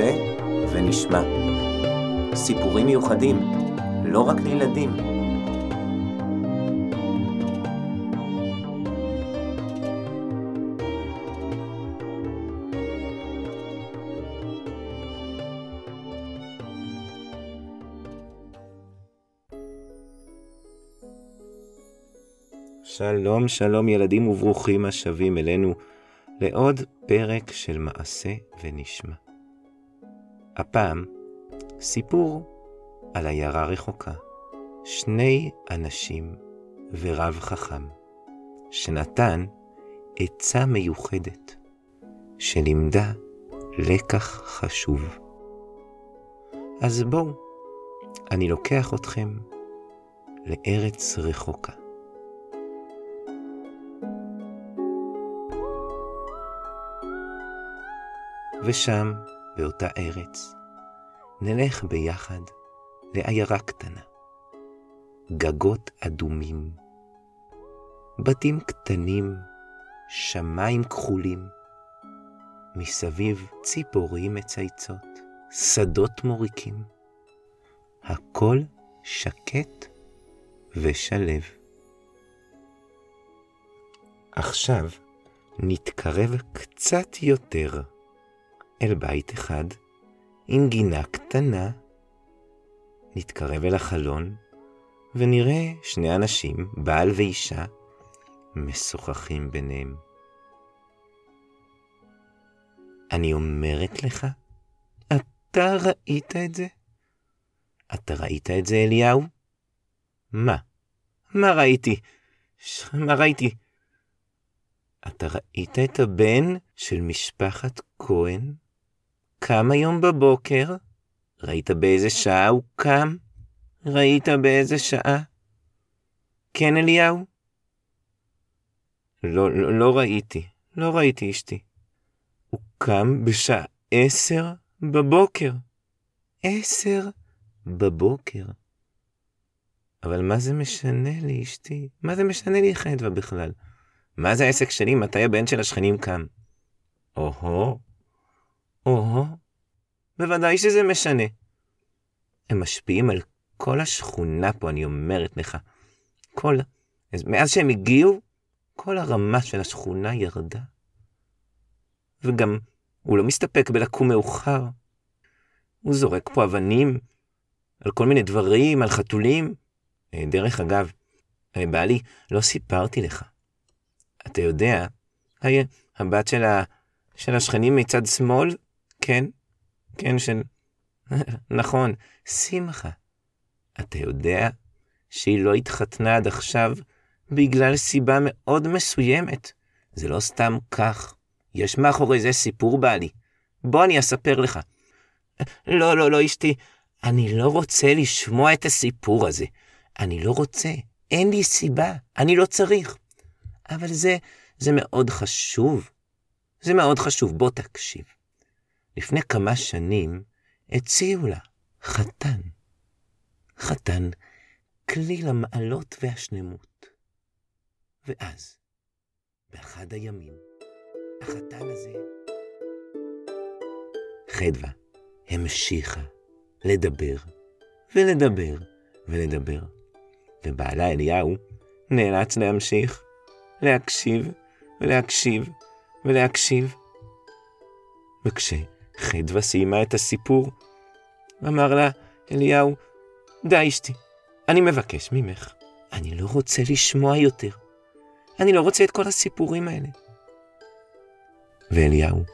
נעשה ונשמע. סיפורים מיוחדים, לא רק לילדים. שלום, שלום ילדים וברוכים השבים אלינו לעוד פרק של מעשה ונשמע. הפעם סיפור על עיירה רחוקה, שני אנשים ורב חכם, שנתן עצה מיוחדת, שלימדה לקח חשוב. אז בואו, אני לוקח אתכם לארץ רחוקה. ושם, באותה ארץ, נלך ביחד לעיירה קטנה. גגות אדומים, בתים קטנים, שמיים כחולים, מסביב ציפורים מצייצות, שדות מוריקים. הכל שקט ושלב. עכשיו נתקרב קצת יותר אל בית אחד עם גינה קטנה. נתקרב אל החלון ונראה שני אנשים, בעל ואישה, משוחחים ביניהם. אני אומרת לך, אתה ראית את זה? אתה ראית את זה, אליהו? מה? מה ראיתי? ש... מה ראיתי? אתה ראית את הבן של משפחת כהן? קם היום בבוקר? ראית באיזה שעה הוא קם? ראית באיזה שעה? כן, אליהו? לא, לא, לא ראיתי, לא ראיתי אשתי. הוא קם בשעה עשר בבוקר. עשר בבוקר. אבל מה זה משנה לי, אשתי? מה זה משנה לי חדווה בכלל? מה זה העסק שלי מתי הבן של השכנים קם? או-הו, או-הו, בוודאי שזה משנה. הם משפיעים על כל השכונה פה, אני אומרת לך. כל... מאז שהם הגיעו, כל הרמה של השכונה ירדה. וגם, הוא לא מסתפק בלקום מאוחר. הוא זורק פה אבנים על כל מיני דברים, על חתולים. אה, דרך אגב, אה, בעלי, לא סיפרתי לך. אתה יודע, הבת של, ה... של השכנים מצד שמאל, כן, כן, של... נכון, שמחה. אתה יודע שהיא לא התחתנה עד עכשיו בגלל סיבה מאוד מסוימת. זה לא סתם כך. יש מאחורי זה סיפור בעלי. בוא אני אספר לך. לא, לא, לא, אשתי. אני לא רוצה לשמוע את הסיפור הזה. אני לא רוצה. אין לי סיבה. אני לא צריך. אבל זה, זה מאוד חשוב. זה מאוד חשוב. בוא תקשיב. לפני כמה שנים הציעו לה חתן. חתן כליל המעלות והשלמות. ואז, באחד הימים, החתן הזה, חדווה המשיכה לדבר ולדבר ולדבר, ובעלה אליהו נאלץ להמשיך להקשיב ולהקשיב ולהקשיב. וכשחדווה סיימה את הסיפור, אמר לה אליהו, די אשתי, אני מבקש ממך, אני לא רוצה לשמוע יותר. אני לא רוצה את כל הסיפורים האלה. ואליהו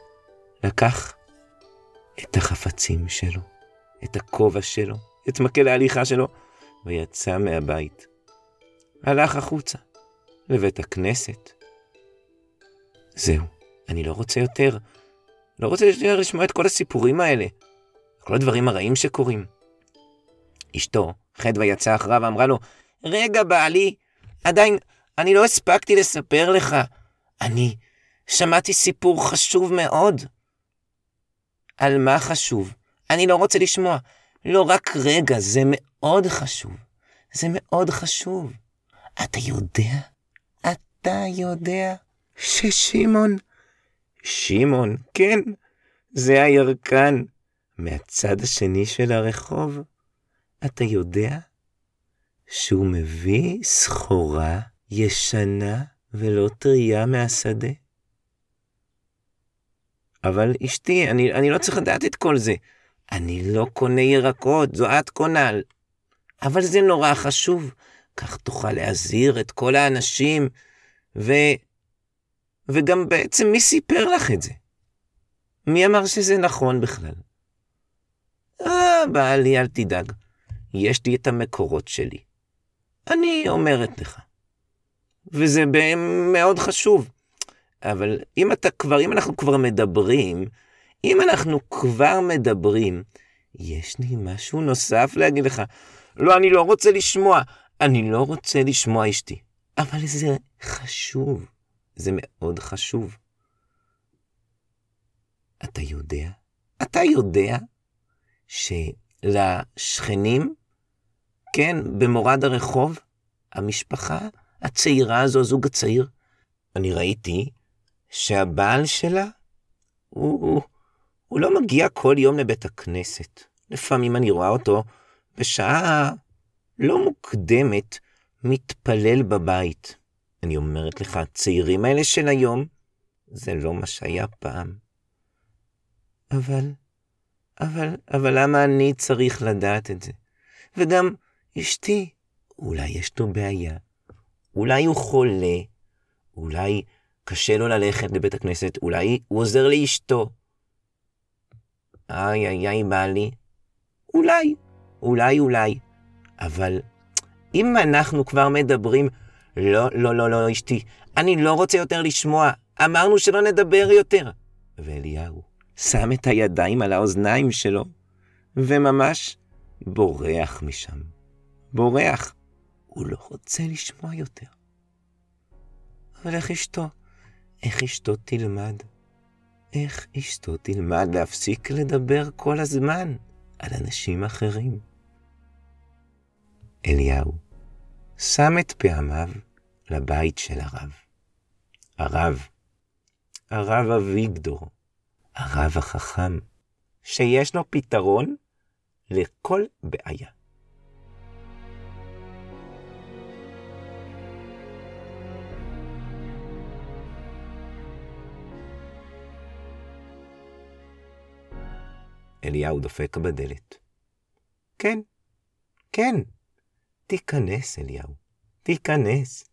לקח את החפצים שלו, את הכובע שלו, את מקל ההליכה שלו, ויצא מהבית. הלך החוצה, לבית הכנסת. זהו, אני לא רוצה יותר. לא רוצה יותר לשמוע את כל הסיפורים האלה. כל הדברים הרעים שקורים. אשתו, חדווה יצאה אחריו ואמרה לו, רגע, בעלי, עדיין, אני לא הספקתי לספר לך. אני שמעתי סיפור חשוב מאוד. על מה חשוב? אני לא רוצה לשמוע. לא רק רגע, זה מאוד חשוב. זה מאוד חשוב. אתה יודע? אתה יודע ששמעון... שמעון, כן, זה הירקן. מהצד השני של הרחוב, אתה יודע שהוא מביא סחורה ישנה ולא טריה מהשדה? אבל אשתי, אני, אני לא צריך לדעת את כל זה. אני לא קונה ירקות, זו את קונה. אבל זה נורא חשוב. כך תוכל להזהיר את כל האנשים, ו... וגם בעצם מי סיפר לך את זה? מי אמר שזה נכון בכלל? אה, בעלי, אל תדאג. יש לי את המקורות שלי. אני אומרת לך. וזה מאוד חשוב. אבל אם אתה כבר, אם אנחנו כבר מדברים, אם אנחנו כבר מדברים, יש לי משהו נוסף להגיד לך. לא, אני לא רוצה לשמוע. אני לא רוצה לשמוע אשתי. אבל זה חשוב. זה מאוד חשוב. אתה יודע? אתה יודע שלשכנים, כן, במורד הרחוב, המשפחה הצעירה הזו, הזוג הצעיר, אני ראיתי שהבעל שלה, הוא, הוא, הוא לא מגיע כל יום לבית הכנסת. לפעמים אני רואה אותו בשעה לא מוקדמת, מתפלל בבית. אני אומרת לך, הצעירים האלה של היום, זה לא מה שהיה פעם. אבל, אבל, אבל למה אני צריך לדעת את זה? וגם אשתי, אולי יש לו בעיה, אולי הוא חולה, אולי קשה לו ללכת לבית הכנסת, אולי הוא עוזר לאשתו. איי, איי, איי, בעלי. אולי, אולי, אולי. אבל אם אנחנו כבר מדברים, לא, לא, לא, לא, אשתי, אני לא רוצה יותר לשמוע, אמרנו שלא נדבר יותר. ואליהו שם את הידיים על האוזניים שלו, וממש בורח משם. בורח. הוא לא רוצה לשמוע יותר. אבל איך אשתו? איך אשתו תלמד? איך אשתו תלמד להפסיק לדבר כל הזמן על אנשים אחרים? אליהו שם את פעמיו לבית של הרב. הרב, הרב אביגדור, הרב החכם, שיש לו פתרון לכל בעיה. אליהו דופק בדלת. כן, כן, תיכנס, אליהו, תיכנס.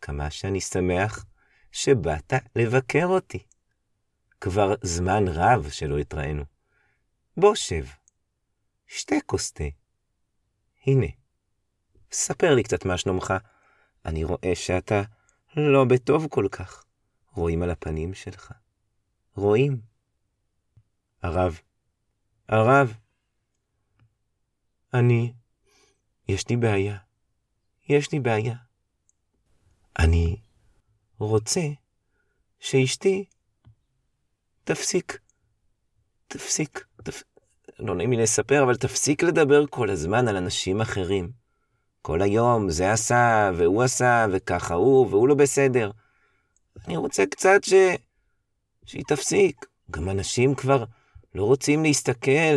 כמה שאני שמח שבאת לבקר אותי. כבר זמן רב שלא התראינו. בוא שב, שתה כוס תה. הנה, ספר לי קצת מה שלומך. אני רואה שאתה לא בטוב כל כך. רואים על הפנים שלך. רואים. הרב, הרב, אני, יש לי בעיה. יש לי בעיה. אני רוצה שאשתי תפסיק, תפסיק, תפ... לא נעים לי לספר, אבל תפסיק לדבר כל הזמן על אנשים אחרים. כל היום זה עשה, והוא עשה, וככה הוא, והוא לא בסדר. אני רוצה קצת ש... שהיא תפסיק. גם אנשים כבר לא רוצים להסתכל,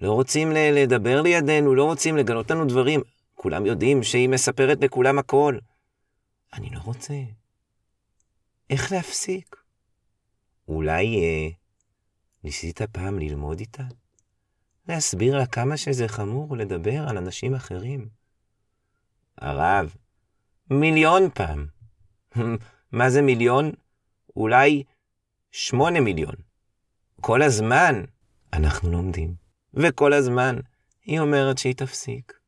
לא רוצים לדבר לידינו, לא רוצים לגלות לנו דברים. כולם יודעים שהיא מספרת לכולם הכל. אני לא רוצה. איך להפסיק? אולי אה, ניסית פעם ללמוד איתה? להסביר לה כמה שזה חמור לדבר על אנשים אחרים? הרב, מיליון פעם. מה זה מיליון? אולי שמונה מיליון. כל הזמן אנחנו לומדים, וכל הזמן היא אומרת שהיא תפסיק.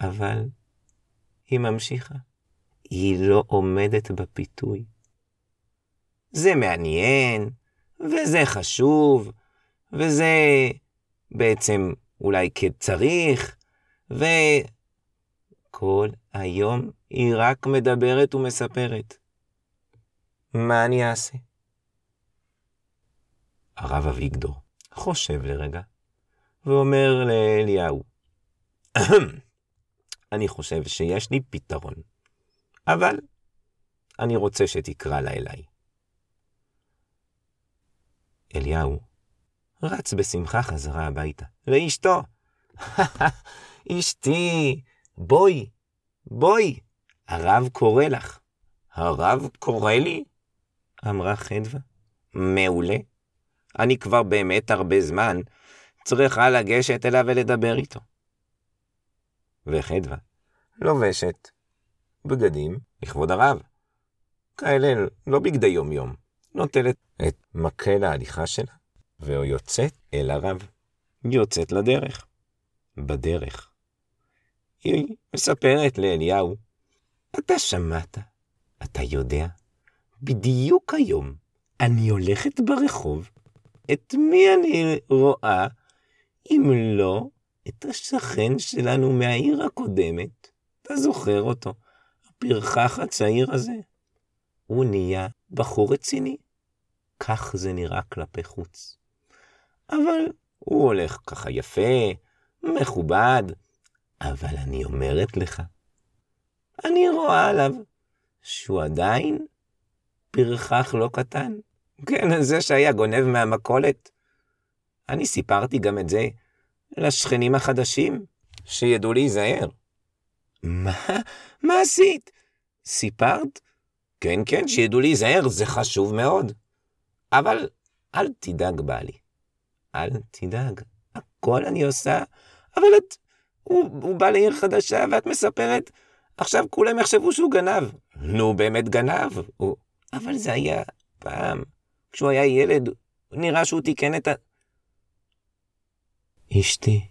אבל היא ממשיכה. היא לא עומדת בפיתוי. זה מעניין, וזה חשוב, וזה בעצם אולי כצריך, וכל היום היא רק מדברת ומספרת. מה אני אעשה? הרב אביגדור חושב לרגע, ואומר לאליהו, אני חושב שיש לי פתרון, אבל אני רוצה שתקרא לה אליי. אליהו רץ בשמחה חזרה הביתה, לאשתו. אשתי, בואי, בואי, הרב קורא לך. הרב קורא לי? אמרה חדווה. מעולה. אני כבר באמת הרבה זמן צריכה לגשת אליו ולדבר איתו. וחדווה לובשת בגדים לכבוד הרב. כאלה לא בגדי יום-יום. נוטלת את מקל ההליכה שלה, ויוצאת אל הרב. יוצאת לדרך. בדרך. היא מספרת לאליהו, אתה שמעת, אתה יודע, בדיוק היום אני הולכת ברחוב, את מי אני רואה, אם לא את השכן שלנו מהעיר הקודמת? אתה זוכר אותו, הפרחח הצעיר הזה? הוא נהיה בחור רציני. כך זה נראה כלפי חוץ. אבל הוא הולך ככה יפה, מכובד, אבל אני אומרת לך, אני רואה עליו שהוא עדיין פרחח לא קטן. כן, זה שהיה גונב מהמכולת. אני סיפרתי גם את זה לשכנים החדשים, שידעו להיזהר. מה? מה עשית? סיפרת? כן, כן, שידעו להיזהר, זה חשוב מאוד. אבל אל תדאג, בעלי. אל תדאג, הכל אני עושה, אבל את... הוא, הוא בא לעיר חדשה ואת מספרת, עכשיו כולם יחשבו שהוא גנב. נו, באמת גנב. הוא... אבל זה היה פעם, כשהוא היה ילד, נראה שהוא תיקן את ה... אשתי,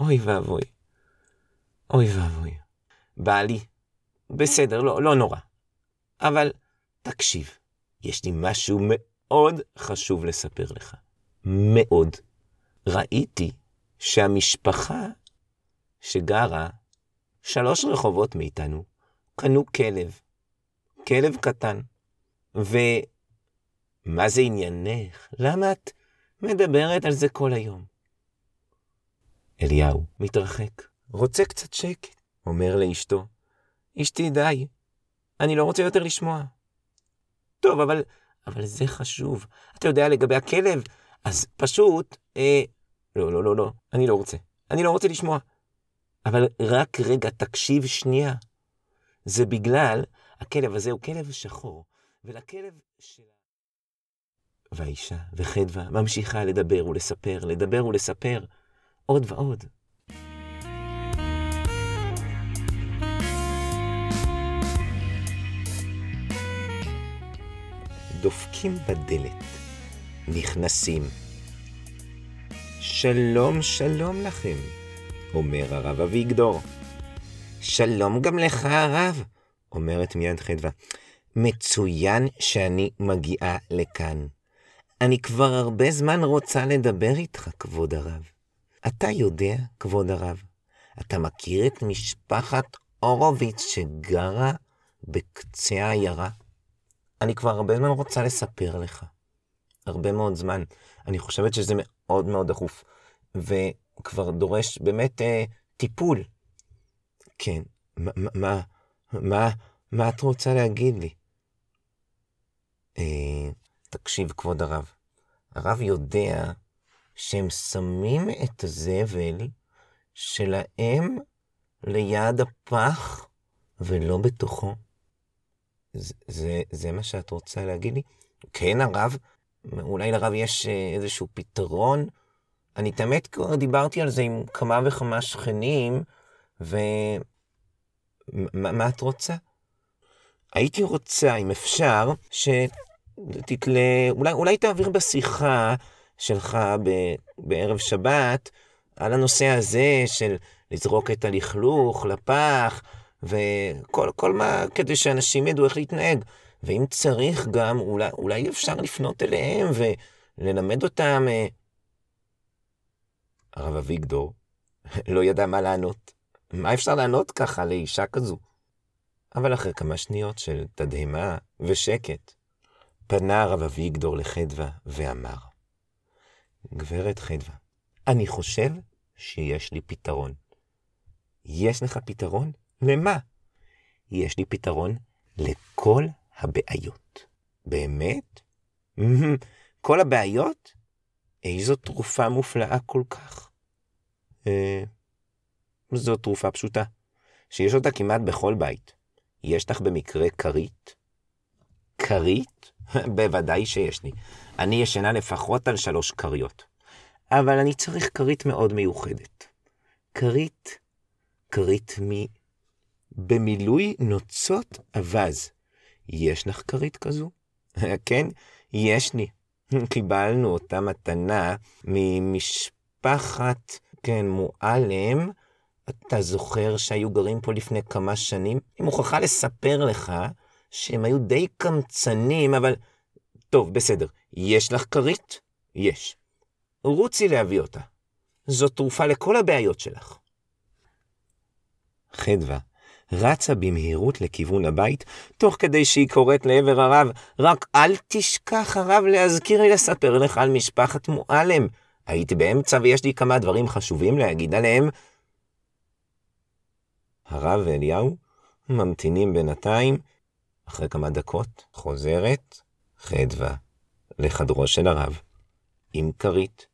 אוי ואבוי, אוי ואבוי. בעלי, בסדר, לא, לא נורא. אבל תקשיב, יש לי משהו מאוד חשוב לספר לך. מאוד. ראיתי שהמשפחה שגרה שלוש רחובות מאיתנו קנו כלב. כלב קטן. ומה זה עניינך? למה את מדברת על זה כל היום? אליהו מתרחק, רוצה קצת שקט, אומר לאשתו. אשתי, די, אני לא רוצה יותר לשמוע. טוב, אבל, אבל זה חשוב. אתה יודע לגבי הכלב, אז פשוט, אה, לא, לא, לא, לא, אני לא רוצה. אני לא רוצה לשמוע. אבל רק רגע, תקשיב שנייה. זה בגלל, הכלב הזה הוא כלב שחור, ולכלב שלה... והאישה וחדווה ממשיכה לדבר ולספר, לדבר ולספר, עוד ועוד. דופקים בדלת, נכנסים. שלום, שלום לכם, אומר הרב אביגדור. שלום גם לך, הרב, אומרת מיד חדווה. מצוין שאני מגיעה לכאן. אני כבר הרבה זמן רוצה לדבר איתך, כבוד הרב. אתה יודע, כבוד הרב, אתה מכיר את משפחת הורוביץ שגרה בקצה העיירה? אני כבר הרבה זמן רוצה לספר לך. הרבה מאוד זמן. אני חושבת שזה מאוד מאוד דחוף, וכבר דורש באמת אה, טיפול. כן, מה, מה, מה, מה את רוצה להגיד לי? אה, תקשיב, כבוד הרב, הרב יודע שהם שמים את הזבל שלהם ליד הפח ולא בתוכו. זה, זה, זה מה שאת רוצה להגיד לי? כן, הרב, אולי לרב יש אה, איזשהו פתרון. אני תמיד כבר דיברתי על זה עם כמה וכמה שכנים, ו... מה, מה את רוצה? הייתי רוצה, אם אפשר, שתתלה, אולי, אולי תעביר בשיחה שלך ב, בערב שבת על הנושא הזה של לזרוק את הלכלוך לפח, וכל כל מה, כדי שאנשים ידעו איך להתנהג. ואם צריך גם, אולי, אולי אפשר לפנות אליהם וללמד אותם. אה... הרב אביגדור לא ידע מה לענות. מה אפשר לענות ככה לאישה כזו? אבל אחרי כמה שניות של תדהמה ושקט, פנה הרב אביגדור לחדווה ואמר, גברת חדווה, אני חושב שיש לי פתרון. יש לך פתרון? למה? יש לי פתרון לכל הבעיות. באמת? כל הבעיות? איזו תרופה מופלאה כל כך. אה, זו תרופה פשוטה, שיש אותה כמעט בכל בית. יש לך במקרה כרית? כרית? בוודאי שיש לי. אני ישנה לפחות על שלוש כריות. אבל אני צריך כרית מאוד מיוחדת. כרית, כרית מ... במילוי נוצות אווז. יש לך כרית כזו? כן, יש לי. קיבלנו אותה מתנה ממשפחת, כן, מועלם. אתה זוכר שהיו גרים פה לפני כמה שנים? אני מוכרחה לספר לך שהם היו די קמצנים, אבל... טוב, בסדר. יש לך כרית? יש. רוצי להביא אותה. זו תרופה לכל הבעיות שלך. חדווה רצה במהירות לכיוון הבית, תוך כדי שהיא קוראת לעבר הרב, רק אל תשכח הרב להזכיר לי לספר לך על משפחת מועלם. הייתי באמצע ויש לי כמה דברים חשובים להגיד עליהם. הרב ואליהו ממתינים בינתיים, אחרי כמה דקות חוזרת חדווה לחדרו של הרב, עם כרית.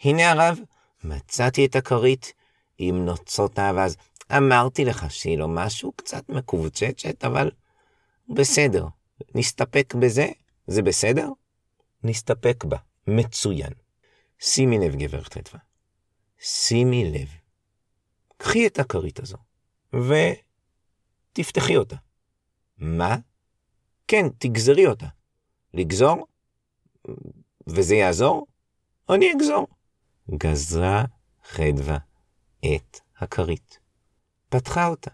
הנה הרב, מצאתי את הכרית עם נוצות האווז. אמרתי לך שהיא לא משהו קצת מקובצ'צ'ת, אבל בסדר. נסתפק בזה? זה בסדר? נסתפק בה. מצוין. שימי לב, גברת חטבה. שימי לב. קחי את הכרית הזו, ותפתחי אותה. מה? כן, תגזרי אותה. לגזור? וזה יעזור? אני אגזור. גזרה חדווה את הכרית. פתחה אותה.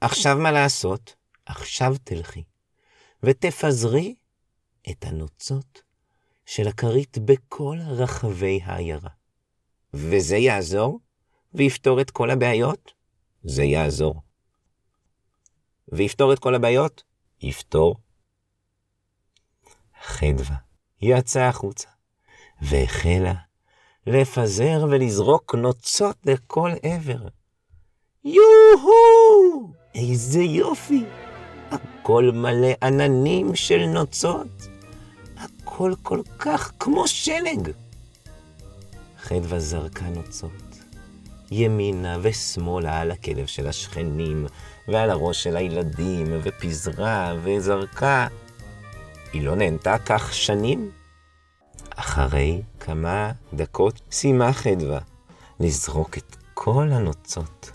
עכשיו מה לעשות? עכשיו תלכי, ותפזרי את הנוצות של הכרית בכל רחבי העיירה. וזה יעזור, ויפתור את כל הבעיות? זה יעזור. ויפתור את כל הבעיות? יפתור. חדווה יצאה החוצה, והחלה לפזר ולזרוק נוצות לכל עבר. יו-הו! איזה יופי! הכל מלא עננים של נוצות. הכל כל כך כמו שלג. חדווה זרקה נוצות, ימינה ושמאלה על הכלב של השכנים, ועל הראש של הילדים, ופיזרה וזרקה. היא לא נהנתה כך שנים? אחרי כמה דקות סיימה חדווה לזרוק את כל הנוצות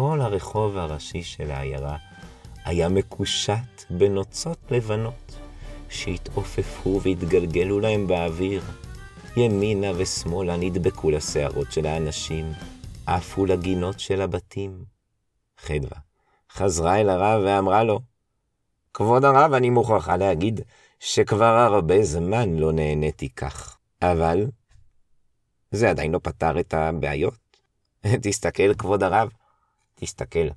כל הרחוב הראשי של העיירה היה מקושט בנוצות לבנות, שהתעופפו והתגלגלו להם באוויר. ימינה ושמאלה נדבקו לשערות של האנשים, עפו לגינות של הבתים. חדווה חזרה אל הרב ואמרה לו, כבוד הרב, אני מוכרחה להגיד שכבר הרבה זמן לא נהניתי כך, אבל זה עדיין לא פתר את הבעיות. תסתכל, כבוד הרב, תסתכל.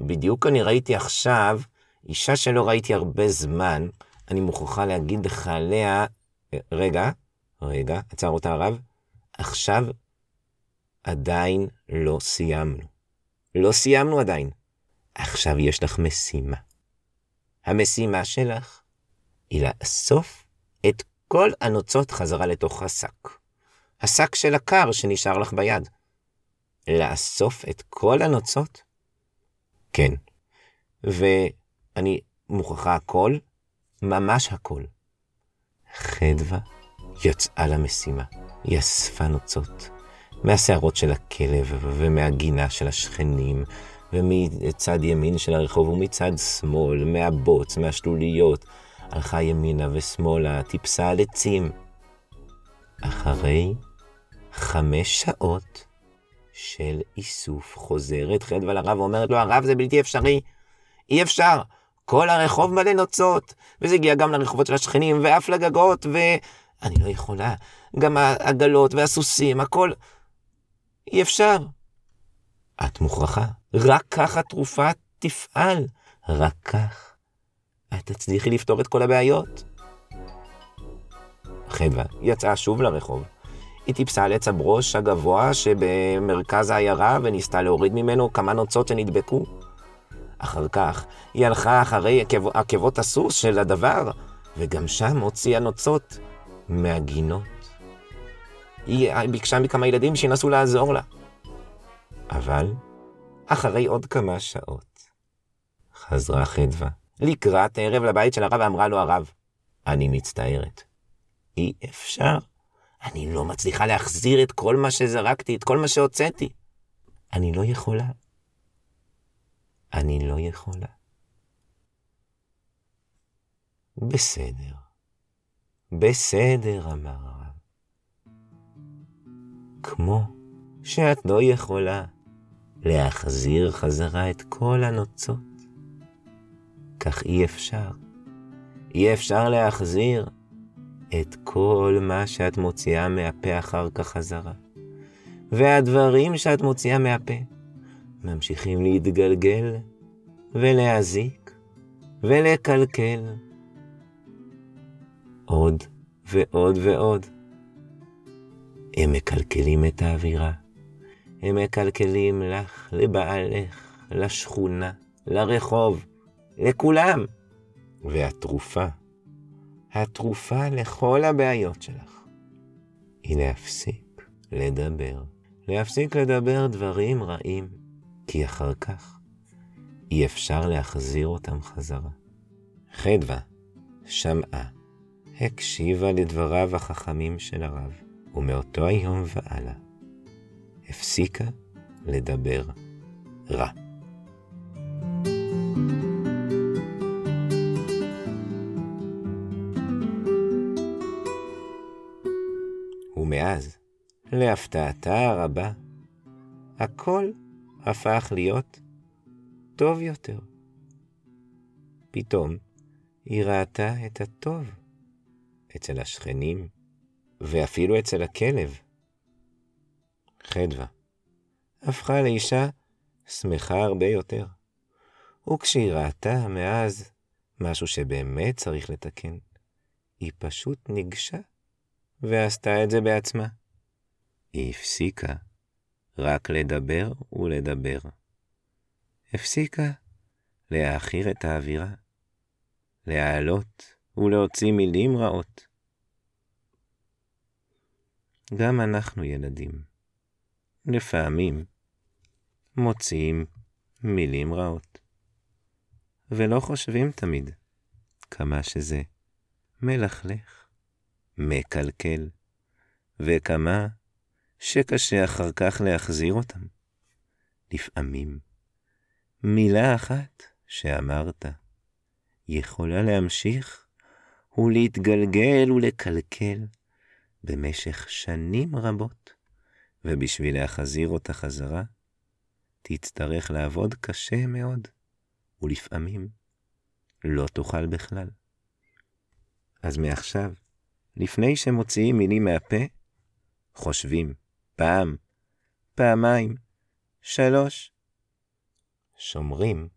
בדיוק אני ראיתי עכשיו אישה שלא ראיתי הרבה זמן, אני מוכרחה להגיד לך עליה, רגע, רגע, עצר אותה הרב, עכשיו עדיין לא סיימנו. לא סיימנו עדיין. עכשיו יש לך משימה. המשימה שלך היא לאסוף את כל הנוצות חזרה לתוך השק. השק של הקר שנשאר לך ביד. לאסוף את כל הנוצות? כן. ואני מוכרחה הכל, ממש הכל. חדווה יצאה למשימה. היא אספה נוצות מהשערות של הכלב ומהגינה של השכנים, ומצד ימין של הרחוב ומצד שמאל, מהבוץ, מהשלוליות. הלכה ימינה ושמאלה, טיפסה על עצים. אחרי חמש שעות, של איסוף חוזרת חדווה לרב ואומרת לו, הרב זה בלתי אפשרי, אי אפשר, כל הרחוב מלא נוצות, וזה הגיע גם לרחובות של השכנים, ואף לגגות, ואני לא יכולה, גם העגלות והסוסים, הכל, אי אפשר. את מוכרחה, רק כך התרופה תפעל, רק כך את תצליחי לפתור את כל הבעיות. חדווה יצאה שוב לרחוב. היא טיפסה על עץ הברוש הגבוה שבמרכז העיירה וניסתה להוריד ממנו כמה נוצות שנדבקו. אחר כך היא הלכה אחרי עקב... עקבות הסוס של הדבר, וגם שם הוציאה נוצות מהגינות. היא ביקשה מכמה ילדים שינסו לעזור לה. אבל אחרי עוד כמה שעות חזרה חדווה לקראת ערב לבית של הרב ואמרה לו הרב, אני מצטערת. אי אפשר. אני לא מצליחה להחזיר את כל מה שזרקתי, את כל מה שהוצאתי. אני לא יכולה. אני לא יכולה. בסדר. בסדר, אמר הרב. כמו שאת לא יכולה להחזיר חזרה את כל הנוצות, כך אי אפשר. אי אפשר להחזיר את כל מה שאת מוציאה מהפה אחר כך חזרה. והדברים שאת מוציאה מהפה ממשיכים להתגלגל ולהזיק ולקלקל עוד ועוד ועוד. הם מקלקלים את האווירה, הם מקלקלים לך, לבעלך, לשכונה, לרחוב, לכולם. והתרופה, התרופה לכל הבעיות שלך, היא להפסיק לדבר. להפסיק לדבר דברים רעים, כי אחר כך אי אפשר להחזיר אותם חזרה. חדווה שמעה, הקשיבה לדבריו החכמים של הרב, ומאותו היום והלאה הפסיקה לדבר רע. ומאז, להפתעתה הרבה, הכל הפך להיות טוב יותר. פתאום היא ראתה את הטוב אצל השכנים, ואפילו אצל הכלב. חדווה הפכה לאישה שמחה הרבה יותר, וכשהיא ראתה מאז משהו שבאמת צריך לתקן, היא פשוט ניגשה ועשתה את זה בעצמה. היא הפסיקה רק לדבר ולדבר. הפסיקה להעכיר את האווירה, להעלות ולהוציא מילים רעות. גם אנחנו ילדים. לפעמים מוציאים מילים רעות, ולא חושבים תמיד כמה שזה מלכלך, מקלקל, וכמה שקשה אחר כך להחזיר אותם. לפעמים, מילה אחת שאמרת יכולה להמשיך ולהתגלגל ולקלקל במשך שנים רבות, ובשביל להחזיר אותה חזרה, תצטרך לעבוד קשה מאוד, ולפעמים לא תוכל בכלל. אז מעכשיו, לפני שמוציאים מילים מהפה, חושבים פעם, פעמיים, שלוש. שומרים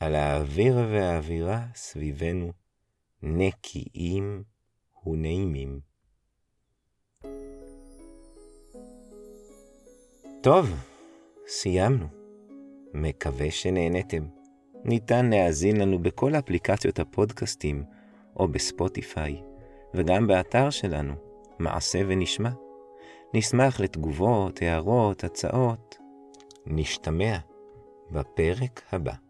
על האוויר והאווירה סביבנו נקיים ונעימים. טוב, סיימנו. מקווה שנהנתם. ניתן להאזין לנו בכל אפליקציות הפודקאסטים או בספוטיפיי, וגם באתר שלנו, מעשה ונשמע. נשמח לתגובות, הערות, הצעות. נשתמע בפרק הבא.